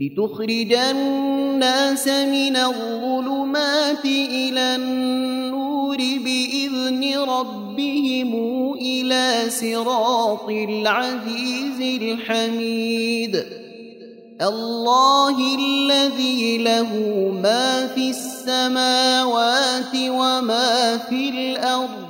لتخرج الناس من الظلمات إلى النور بإذن ربهم إلى صراط العزيز الحميد. الله الذي له ما في السماوات وما في الأرض.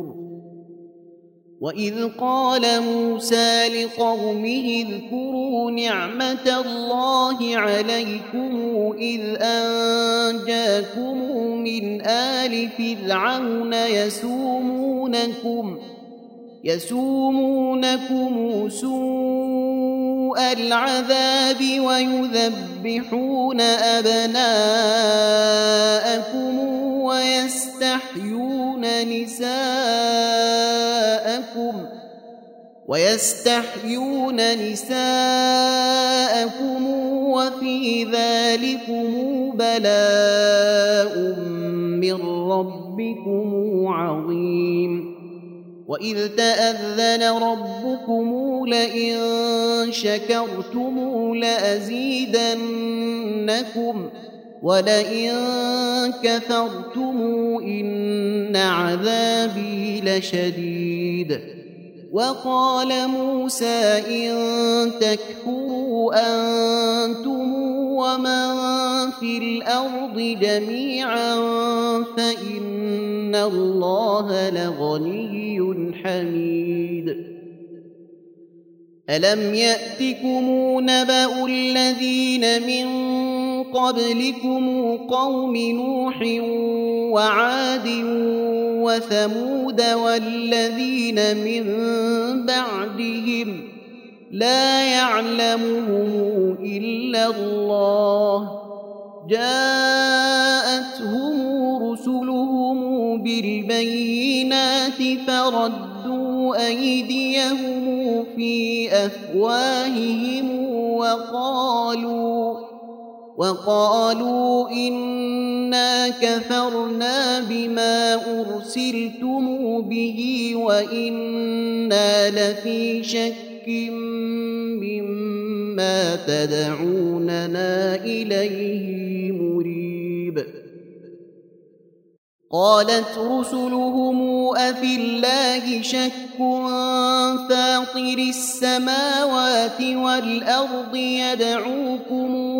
واذ قال موسى لقومه اذكروا نعمه الله عليكم اذ انجاكم من ال فرعون يسومونكم يسومونكم سوء العذاب ويذبحون ابناءكم ويستحيون نساءكم ويستحيون نساءكم وفي ذلكم بلاء من ربكم عظيم. وإذ تأذن ربكم لئن شكرتم لأزيدنكم ولئن كفرتم إن عذابي لشديد. وقال موسى إن تكفروا أنتم ومن في الأرض جميعا فإن الله لغني حميد. ألم يأتكم نبأ الذين من قبلكم قوم نوح وعاد وثمود والذين من بعدهم لا يعلمهم إلا الله. جاءتهم رسلهم بالبينات فردوا أيديهم في أفواههم وقالوا وقالوا إنا كفرنا بما أرسلتم به وإنا لفي شك مما تدعوننا إليه مريب. قالت رسلهم أفي الله شك فاطر السماوات والأرض يدعوكم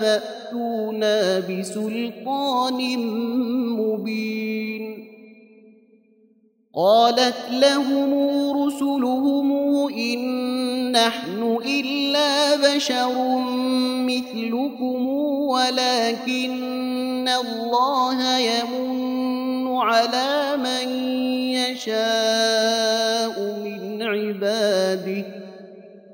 فأتونا بسلطان مبين. قالت لهم رسلهم إن نحن إلا بشر مثلكم ولكن الله يمن على من يشاء من عباده.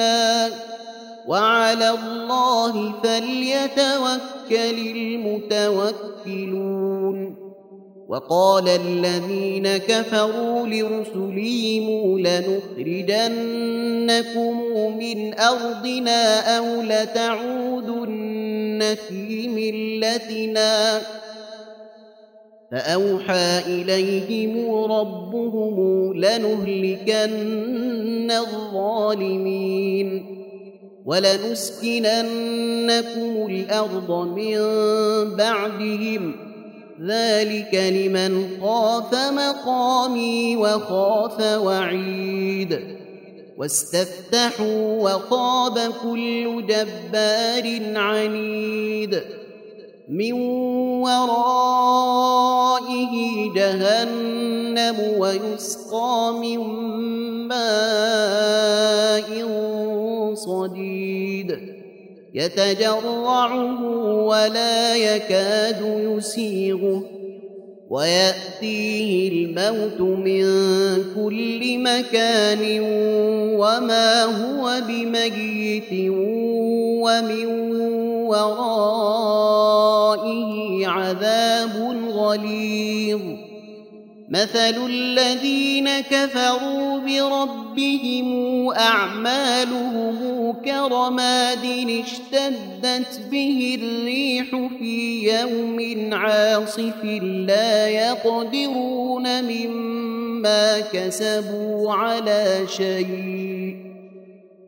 آذيتمونا وعلى الله فليتوكل المتوكلون. وقال الذين كفروا لرسلهم لنخرجنكم من أرضنا أو لتعودن في ملتنا. فأوحى إليهم ربهم لنهلكن الظالمين ولنسكننكم الأرض من بعدهم. ذلك لمن خاف مقامي وخاف وعيد. واستفتحوا وخاب كل جبار عنيد. من ورائه جهنم ويسقى من ماء صديد يتجرعه ولا يكاد يسيغه وياتيه الموت من كل مكان وما هو بميت ومن ورائه عذاب غليظ مثل الذين كفروا بربهم اعمالهم كرماد اشتدت به الريح في يوم عاصف لا يقدرون مما كسبوا على شيء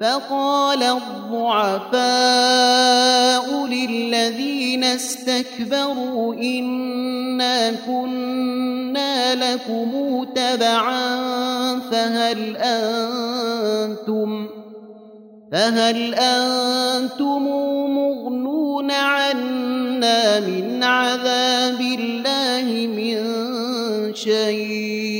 فقال الضعفاء للذين استكبروا إنا كنا لكم تبعا فهل أنتم فهل أنتم مغنون عنا من عذاب الله من شيء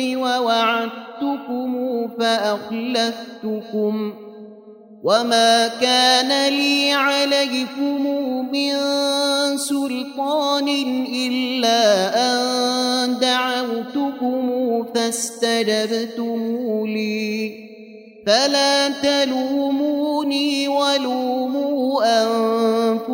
ووعدتكم فأخلفتكم وما كان لي عليكم من سلطان إلا أن دعوتكم فاستجبتم لي فلا تلوموني ولوموا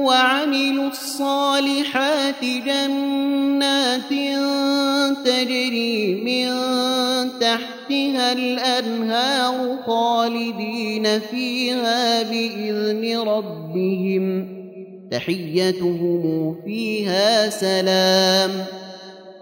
وعملوا الصالحات جنات تجري من تحتها الأنهار خالدين فيها بإذن ربهم. تحيتهم فيها سلام ۖ.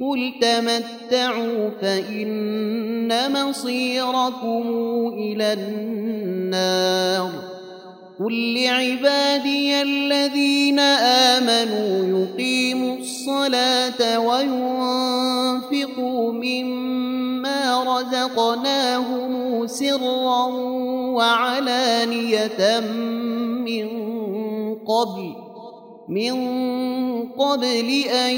قل تمتعوا فإن مصيركم إلى النار قل لعبادي الذين آمنوا يقيموا الصلاة وينفقوا مما رزقناهم سرا وعلانية من قبل من قبل أن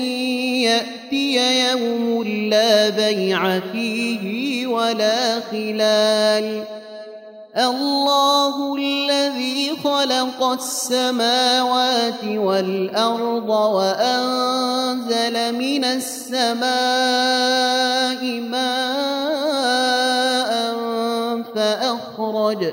يأتي يوم لا بيع فيه ولا خلال. الله الذي خلق السماوات والأرض وأنزل من السماء ماء فأخرج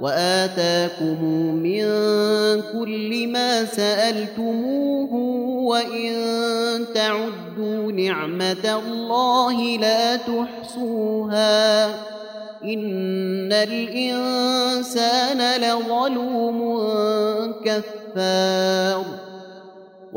وآتاكم من كل ما سألتموه وإن تعدوا نعمة الله لا تحصوها. إن الإنسان لظلوم كفار.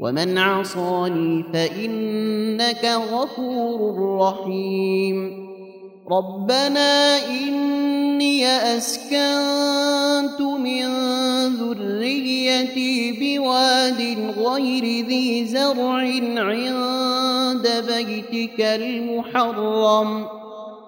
ومن عصاني فانك غفور رحيم ربنا اني اسكنت من ذريتي بواد غير ذي زرع عند بيتك المحرم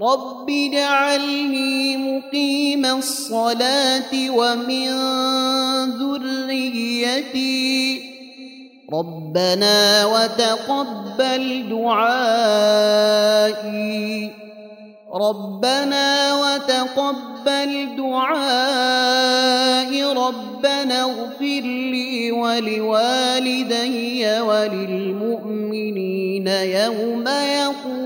رب اجعلني مقيم الصلاة ومن ذريتي ربنا وتقبل دعائي ربنا وتقبل دعائي ربنا اغفر لي ولوالدي وللمؤمنين يوم يقوم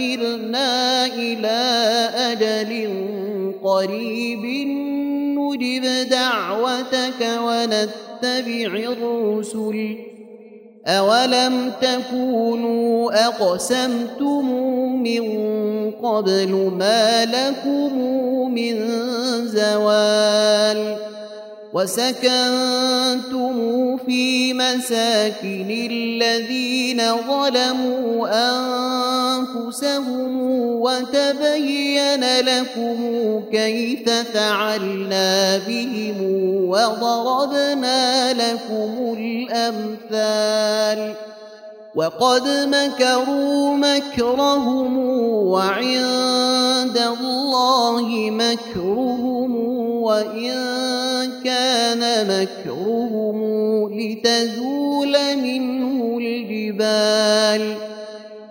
اخرنا إلى أجل قريب نجب دعوتك ونتبع الرسل. أولم تكونوا أقسمتم من قبل ما لكم من زوال وسكنتم في مساكن الذين ظلموا أنفسهم وتبين لكم كيف فعلنا بهم وضربنا لكم الأمثال وقد مكروا مكرهم وعند الله مكرهم وإن كان مكرهم لتزول منه الجبال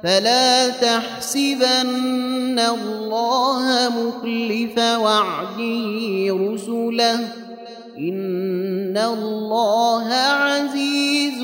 فلا تحسبن الله مخلف وعده رسله إن الله عزيز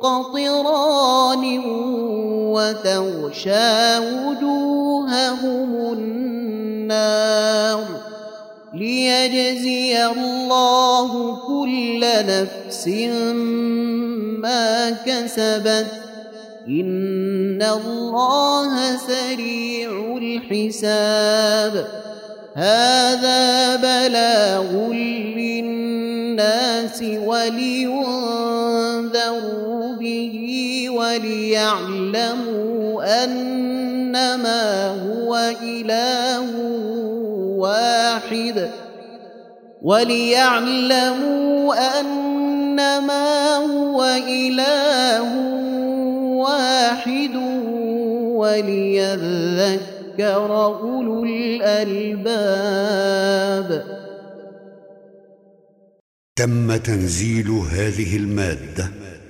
قطران وتغشى وجوههم النار ليجزي الله كل نفس ما كسبت إن الله سريع الحساب هذا بلاغ للناس ولينذروا به وليعلموا أنما هو إله واحد. وليعلموا أنما هو إله واحد. وليذكر أولو الألباب. تم تنزيل هذه المادة